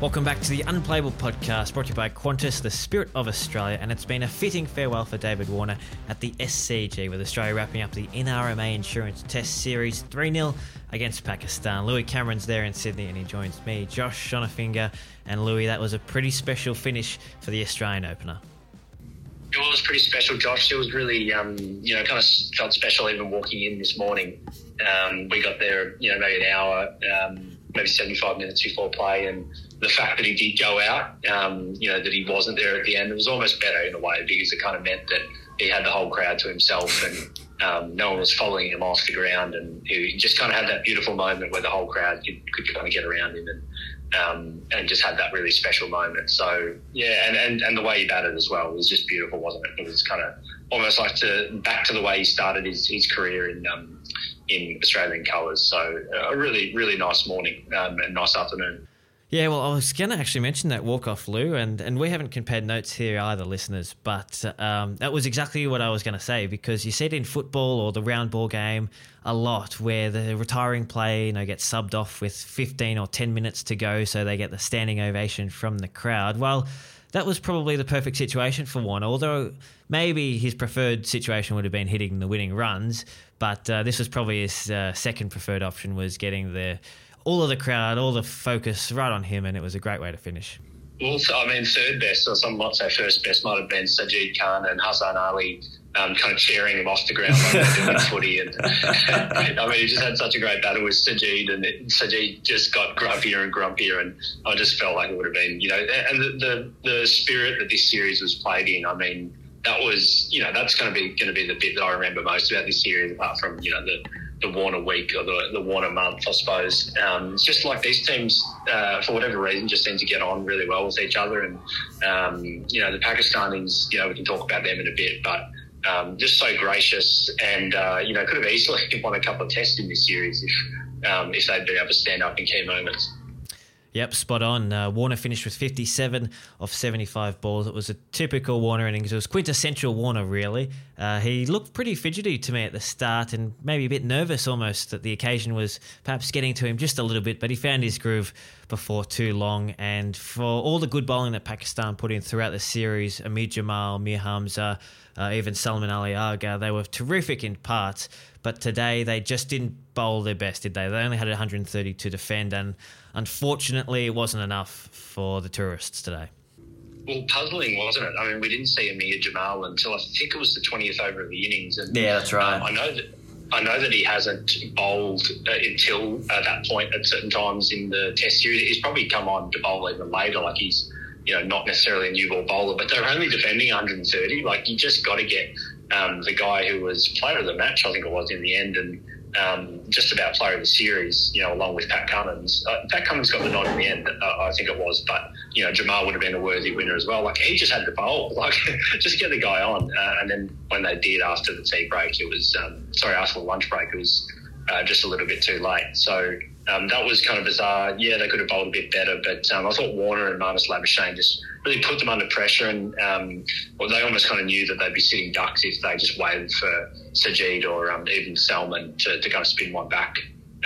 Welcome back to the Unplayable Podcast, brought to you by Qantas, the spirit of Australia. And it's been a fitting farewell for David Warner at the SCG, with Australia wrapping up the NRMA Insurance Test Series 3 0 against Pakistan. Louis Cameron's there in Sydney, and he joins me, Josh Schonafinger. And Louis, that was a pretty special finish for the Australian opener. It was pretty special, Josh. It was really, um, you know, kind of felt special even walking in this morning. Um, we got there, you know, maybe an hour, um, maybe 75 minutes before play, and the fact that he did go out, um, you know, that he wasn't there at the end, it was almost better in a way because it kind of meant that he had the whole crowd to himself and um, no one was following him off the ground. And he just kind of had that beautiful moment where the whole crowd could, could kind of get around him and um, and just had that really special moment. So, yeah, and, and, and the way he batted as well was just beautiful, wasn't it? It was kind of almost like to back to the way he started his, his career in um, in Australian colours. So, a really, really nice morning um, and nice afternoon. Yeah, well, I was going to actually mention that walk off, Lou, and, and we haven't compared notes here either, listeners, but um, that was exactly what I was going to say because you see it in football or the round ball game a lot where the retiring play you know, gets subbed off with 15 or 10 minutes to go so they get the standing ovation from the crowd. Well, that was probably the perfect situation for Warner, although maybe his preferred situation would have been hitting the winning runs, but uh, this was probably his uh, second preferred option was getting the all of the crowd, all the focus right on him, and it was a great way to finish. Well, I mean, third best, or some might say first best, might have been Sajid Khan and Hassan Ali um, kind of cheering him off the ground like they do footy. And I mean, he just had such a great battle with Sajid, and it, Sajid just got grumpier and grumpier. And I just felt like it would have been, you know, and the, the, the spirit that this series was played in, I mean, that was, you know, that's going to be going to be the bit that I remember most about this series, apart from, you know, the the Warner week or the, the Warner month, I suppose. Um, it's just like these teams, uh, for whatever reason, just seem to get on really well with each other. And, um, you know, the Pakistanis, you know, we can talk about them in a bit, but um, just so gracious and, uh, you know, could have easily won a couple of tests in this series if, um, if they'd been able to stand up in key moments. Yep, spot on. Uh, Warner finished with 57 of 75 balls. It was a typical Warner innings. It was quintessential Warner, really. Uh, he looked pretty fidgety to me at the start and maybe a bit nervous almost that the occasion was perhaps getting to him just a little bit, but he found his groove before too long. And for all the good bowling that Pakistan put in throughout the series, Amir Jamal, Mir Hamza, uh, even Salman Ali Agha, they were terrific in parts. But today they just didn't bowl their best, did they? They only had 130 to defend, and unfortunately, it wasn't enough for the tourists today. Well, puzzling, wasn't it? I mean, we didn't see Amir Jamal until I think it was the 20th over of the innings. And, yeah, that's right. Um, I know that. I know that he hasn't bowled uh, until uh, that point at certain times in the Test series. He's probably come on to bowl even later, like he's you know not necessarily a new ball bowler, but they're only defending 130. Like you just got to get um, the guy who was player of the match, I think it was in the end, and um, just about player of the series, you know, along with Pat Cummins. Uh, Pat Cummins got the nod in the end, uh, I think it was, but you know, Jamal would have been a worthy winner as well. Like he just had to bowl, like just get the guy on. Uh, and then when they did after the tea break, it was um, sorry after the lunch break, it was uh, just a little bit too late. So um, that was kind of bizarre. Yeah, they could have bowled a bit better, but um, I thought Warner and Marnus Labuschagne just really put them under pressure, and um, well, they almost kind of knew that they'd be sitting ducks if they just waited for Sajid or um, even Salman to, to kind of spin one back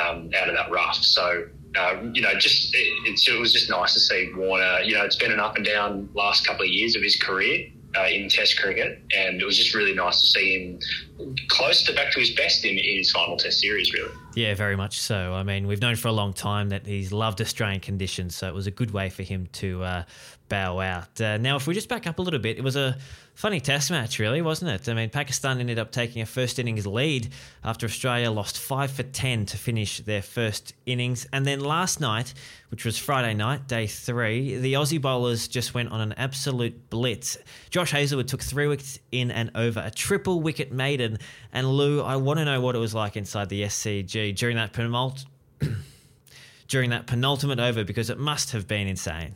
um, out of that rough. So. Uh, you know, just it, it was just nice to see Warner. You know, it's been an up and down last couple of years of his career, uh, in Test cricket, and it was just really nice to see him close to back to his best in, in, his final Test series. Really, yeah, very much so. I mean, we've known for a long time that he's loved Australian conditions, so it was a good way for him to uh, bow out. Uh, now, if we just back up a little bit, it was a funny test match, really, wasn't it? I mean, Pakistan ended up taking a first innings lead after Australia lost 5 for 10 to finish their first innings. And then last night, which was Friday night, day three, the Aussie bowlers just went on an absolute blitz. Josh Hazlewood took three wickets in and over, a triple wicket maiden. And Lou, I want to know what it was like inside the SCG during that penult- during that penultimate over because it must have been insane.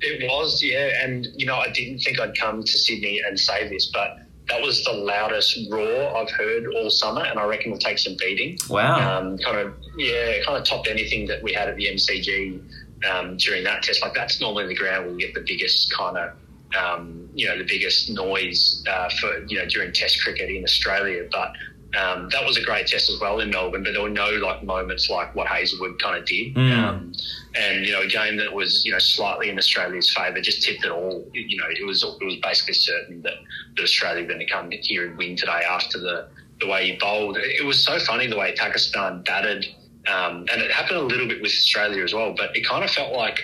It was, yeah. And, you know, I didn't think I'd come to Sydney and say this, but that was the loudest roar I've heard all summer, and I reckon will take some beating. Wow. Um, kind of, yeah, kind of topped anything that we had at the MCG um, during that test. Like, that's normally the ground where we get the biggest kind of, um, you know, the biggest noise uh, for, you know, during test cricket in Australia. But Um, that was a great test as well in Melbourne, but there were no like moments like what Hazlewood kind of did. Mm. Um, and you know, a game that was you know slightly in Australia's favour, just tipped it all. You know, it was it was basically certain that, that Australia were going to come here and win today after the the way he bowled. It was so funny the way Pakistan batted, um, and it happened a little bit with Australia as well. But it kind of felt like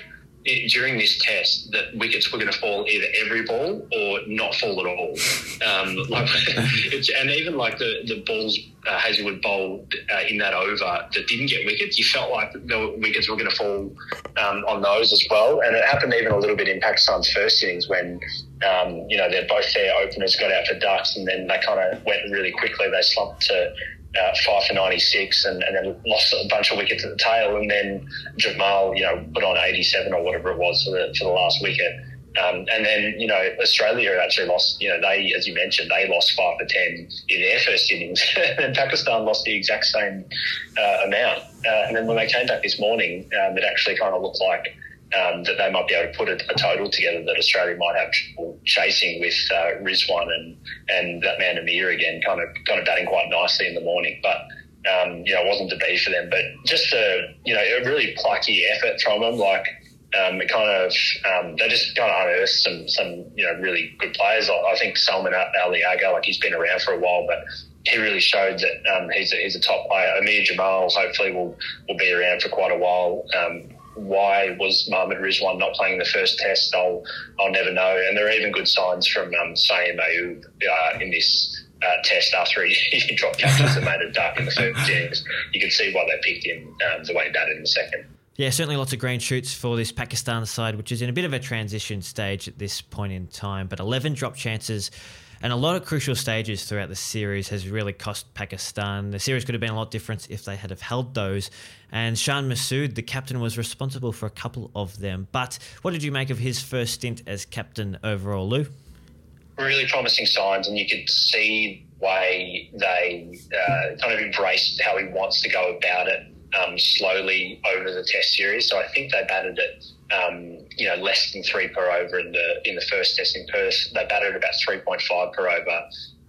during this test that wickets were going to fall either every ball or not fall at all. Um, like, and even like the the balls uh, Hazlewood bowled uh, in that over that didn't get wickets, you felt like the wickets were going to fall um, on those as well. And it happened even a little bit in Pakistan's first innings when um, you know they're both their openers got out for ducks, and then they kind of went really quickly. They slumped to uh, five for 96 and, and, then lost a bunch of wickets at the tail. And then Jamal, you know, put on 87 or whatever it was for the, for the last wicket. Um, and then, you know, Australia actually lost, you know, they, as you mentioned, they lost five for 10 in their first innings. and Pakistan lost the exact same uh, amount. Uh, and then when they came back this morning, um, it actually kind of looked like um, that they might be able to put a, a, total together that Australia might have chasing with uh, Rizwan and and that man Amir again, kind of kind of batting quite nicely in the morning. But um, you know, it wasn't to be for them. But just a you know a really plucky effort from them, like. Um, it kind of um, they just kind of unearthed some some you know really good players. I, I think Salman Ali Agha, like he's been around for a while, but he really showed that um, he's, a, he's a top player. Amir Jamal hopefully will will be around for quite a while. Um, why was Mohammad Rizwan not playing the first test? I'll I'll never know. And there are even good signs from um, uh, in this uh, test after he, he dropped catches and made a duck in the first innings. You can see why they picked him um, the way he batted in the second. Yeah, certainly lots of green shoots for this Pakistan side, which is in a bit of a transition stage at this point in time. But 11 drop chances and a lot of crucial stages throughout the series has really cost Pakistan. The series could have been a lot different if they had have held those. And Shan Masood, the captain, was responsible for a couple of them. But what did you make of his first stint as captain overall, Lou? Really promising signs, and you could see way they uh, kind of embraced how he wants to go about it um, slowly over the Test series. So I think they batted it um, you know, less than three per over in the in the first test in Perth. They batted about three point five per over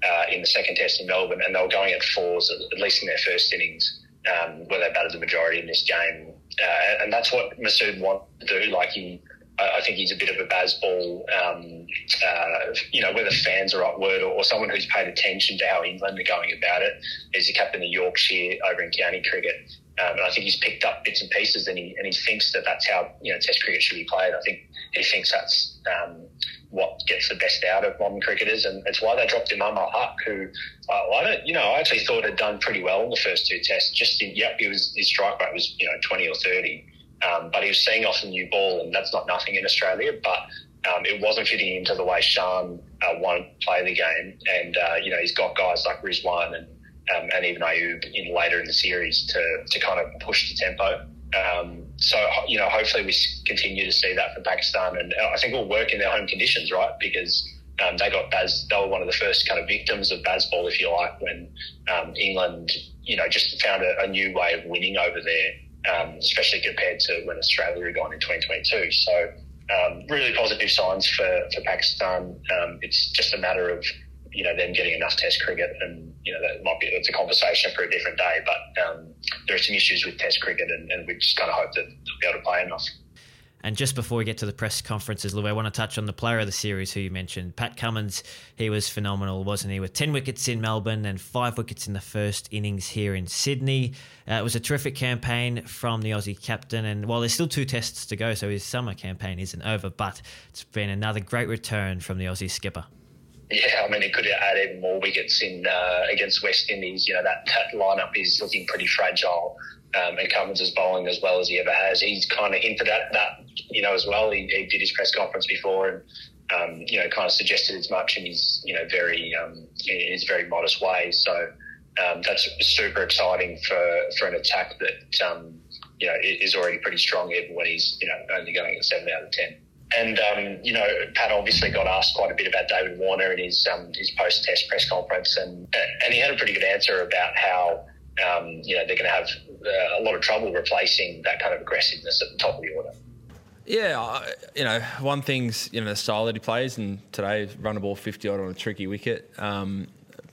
uh, in the second test in Melbourne, and they were going at fours at, least in their first innings, um, where they batted the majority in this game. Uh, and that's what Masood wanted to do. Like he, I think he's a bit of a Bazball, um, uh, you know, whether fans are right word or, or, someone who's paid attention to how England are going about it. He's a captain of Yorkshire over in county cricket. Um, and I think he's picked up bits and pieces, and he and he thinks that that's how you know Test cricket should be played. I think he thinks that's um, what gets the best out of modern cricketers, and it's why they dropped Imam Haq, who uh, I don't, you know, I actually thought had done pretty well in the first two tests. Just in, yep, he was his strike rate was you know twenty or thirty, um, but he was seeing off the new ball, and that's not nothing in Australia, but. Um, it wasn't fitting into the way Shan uh, wanted to play the game, and uh, you know he's got guys like Rizwan and um, and even Ayub in later in the series to, to kind of push the tempo. Um, so, you know, hopefully we continue to see that from Pakistan. And I think it'll work in their home conditions, right? Because um, they got Baz, they were one of the first kind of victims of Bazball, if you like, when um, England, you know, just found a, a, new way of winning over there, um, especially compared to when Australia had gone in 2022. So, um, really positive signs for, for Pakistan. Um, it's just a matter of you know them getting enough Test cricket, and you know that might be it's a conversation for a different day. But um, there are some issues with Test cricket, and, and we just kind of hope that they'll be able to play enough. And just before we get to the press conferences, Lou, I want to touch on the player of the series who you mentioned, Pat Cummins. He was phenomenal, wasn't he? With 10 wickets in Melbourne and five wickets in the first innings here in Sydney. Uh, it was a terrific campaign from the Aussie captain. And while there's still two tests to go, so his summer campaign isn't over, but it's been another great return from the Aussie skipper. Yeah, I mean, it could add even more wickets in uh, against West Indies. You know, that, that lineup is looking pretty fragile. Um, and Cummins is bowling as well as he ever has. He's kind of hinted at that, you know, as well. He, he did his press conference before and, um, you know, kind of suggested as much in his, you know, very, um, in his very modest way. So um, that's super exciting for, for an attack that, um, you know, is already pretty strong even when he's, you know, only going at seven out of 10. And um, you know, Pat obviously got asked quite a bit about David Warner in his um, his post test press conference, and and he had a pretty good answer about how um, you know they're going to have uh, a lot of trouble replacing that kind of aggressiveness at the top of the order. Yeah, you know, one thing's you know the style that he plays, and today run a ball fifty odd on a tricky wicket. Um,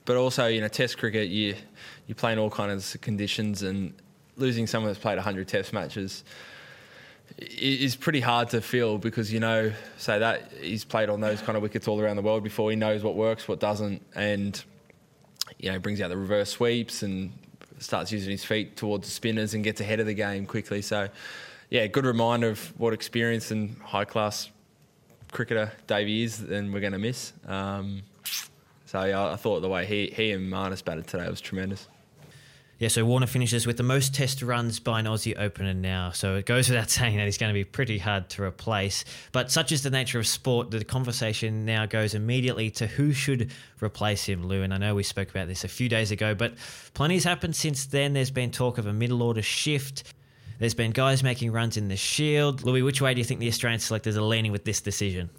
but also you know Test cricket you you play in all kinds of conditions and losing someone that's played 100 Test matches is pretty hard to feel because you know say that he's played on those kind of wickets all around the world before. He knows what works what doesn't and you know brings out the reverse sweeps and starts using his feet towards the spinners and gets ahead of the game quickly. So yeah good reminder of what experience and high class cricketer Davey is and we're going to miss. Um, so yeah, I thought the way he, he and Marnus batted today was tremendous yeah, so Warner finishes with the most test runs by an Aussie opener now. So it goes without saying that he's going to be pretty hard to replace. But such is the nature of sport, the conversation now goes immediately to who should replace him, Lou. And I know we spoke about this a few days ago, but plenty's happened since then. There's been talk of a middle order shift. There's been guys making runs in the Shield. Louis, which way do you think the Australian selectors are leaning with this decision?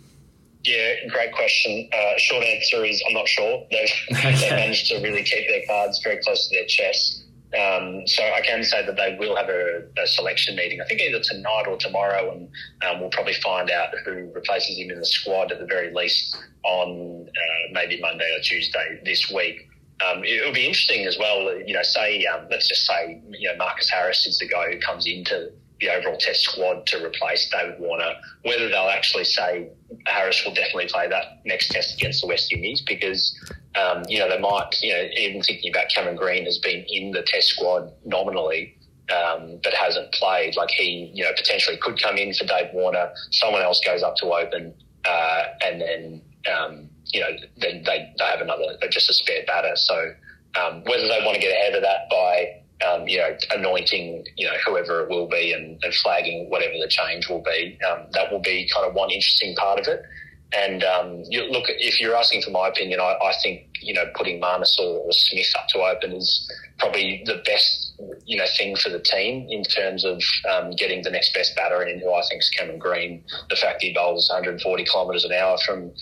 Yeah, great question. Uh, short answer is I'm not sure. They've, they've managed to really keep their cards very close to their chest. Um, so I can say that they will have a, a, selection meeting. I think either tonight or tomorrow, and um, we'll probably find out who replaces him in the squad at the very least on uh, maybe Monday or Tuesday this week. Um, it'll be interesting as well. You know, say um, let's just say you know Marcus Harris is the guy who comes into the overall Test squad to replace David Warner. Whether they'll actually say Harris will definitely play that next Test against the West Indies because um, you know, they might, you know, even thinking about Cameron Green has been in the test squad nominally, um, but hasn't played. Like he, you know, potentially could come in for Dave Warner. Someone else goes up to open, uh, and then, um, you know, then they, they have another, just a spare batter. So um, whether they want to get ahead of that by, um, you know, anointing, you know, whoever it will be and, and flagging whatever the change will be, um, that will be kind of one interesting part of it. And um, you, look, if you're asking for my opinion, I, I think you know putting Marnus or, Smith up to open is probably the best you know thing for the team in terms of um, getting the next best batter in, who I think is Cameron Green. The fact he bowls 140 kilometres an hour from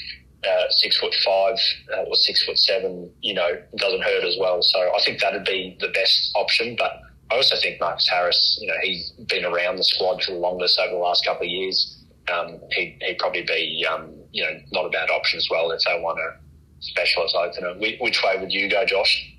uh, six foot five uh, or six foot seven, you know, doesn't hurt as well. So I think that'd be the best option. But I also think Marcus Harris, you know, he's been around the squad for the longest over the last couple of years. Um, he, would probably be um, you know, not a bad option as well if they want a specialist opener. Which way would you go, Josh?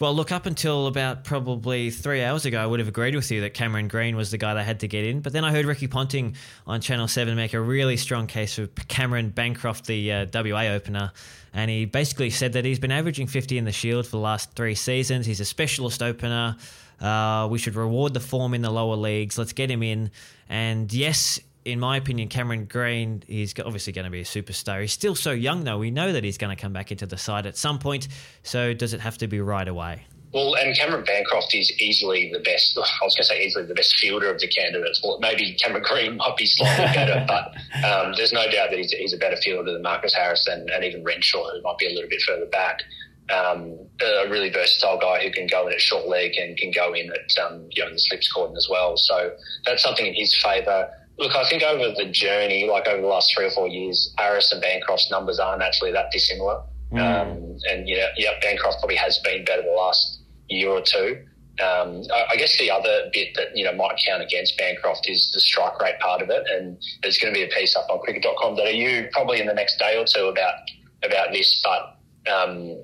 Well, look, up until about probably three hours ago, I would have agreed with you that Cameron Green was the guy they had to get in. But then I heard Ricky Ponting on Channel 7 make a really strong case for Cameron Bancroft, the uh, WA opener. And he basically said that he's been averaging 50 in the Shield for the last three seasons. He's a specialist opener. Uh, we should reward the form in the lower leagues. Let's get him in. And yes, in my opinion, Cameron Green is obviously going to be a superstar. He's still so young, though. We know that he's going to come back into the side at some point. So does it have to be right away? Well, and Cameron Bancroft is easily the best. I was going to say easily the best fielder of the candidates. Well, maybe Cameron Green might be slightly better, but um, there's no doubt that he's, he's, a better fielder than Marcus Harris and, even Renshaw, who might be a little bit further back. Um, a really versatile guy who can go in at short leg and can go in at um, you know the slips cordon as well. So that's something in his favour. Look, I think over the journey, like over the last three or four years, Harris and Bancroft's numbers aren't actually that dissimilar. Mm. Um, and yeah, yeah, Bancroft probably has been better the last year or two. Um, I, I, guess the other bit that you know might count against Bancroft is the strike rate part of it, and there's going to be a piece up on cricket.com.au probably in the next day or two about about this. But um,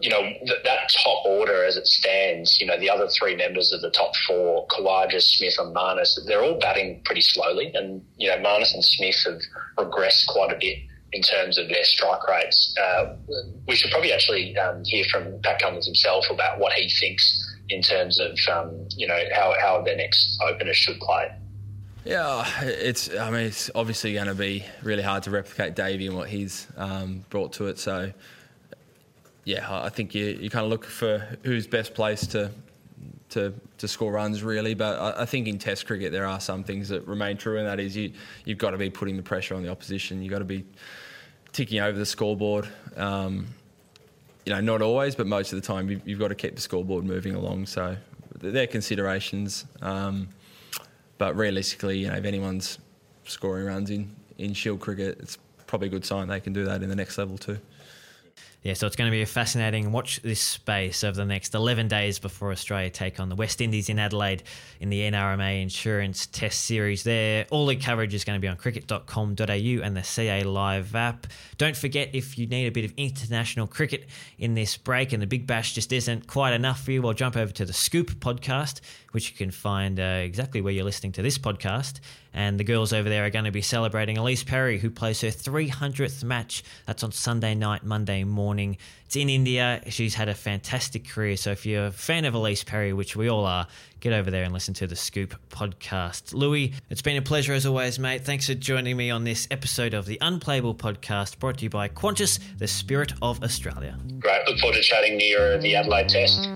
you know, th- that top order as it stands, you know, the other three members of the top four, Khawaja, Smith, and Marnus, they're all batting pretty slowly. And, you know, Marnus and Smith have regressed quite a bit in terms of their strike rates. Uh, we should probably actually um, hear from Pat Cummins himself about what he thinks in terms of, um, you know, how, how their next opener should play. Yeah, it's. I mean, it's obviously going to be really hard to replicate Davey and what he's um, brought to it. So, yeah, I think you, you kind of look for who's best placed to to, to score runs really. But I, I, think in Test cricket there are some things that remain true, and that is you you've got to be putting the pressure on the opposition. You've got to be ticking over the scoreboard. Um, you know, not always, but most of the time you've, you've, got to keep the scoreboard moving along. So they're considerations. Um, but realistically, you know, if anyone's scoring runs in, in Shield cricket, it's probably a good sign they can do that in the next level too. Yeah, so it's going to be a fascinating watch this space over the next 11 days before Australia take on the West Indies in Adelaide in the NRMA Insurance Test Series there. All the coverage is going to be on cricket.com.au and the CA Live app. Don't forget if you need a bit of international cricket in this break and the Big Bash just isn't quite enough for you, well, jump over to the Scoop podcast, which you can find uh, exactly where you're listening to this podcast. And the girls over there are going to be celebrating Ellyse Perry, who plays her 300th match. That's on Sunday night, Monday morning. It's in India. She's had a fantastic career. So if you're a fan of Ellyse Perry, which we all are, get over there and listen to the Scoop podcast. Louis, it's been a pleasure as always, mate. Thanks for joining me on this episode of the Unplayable podcast brought to you by Qantas, the spirit of Australia. Great. Look forward to chatting near the Adelaide Test.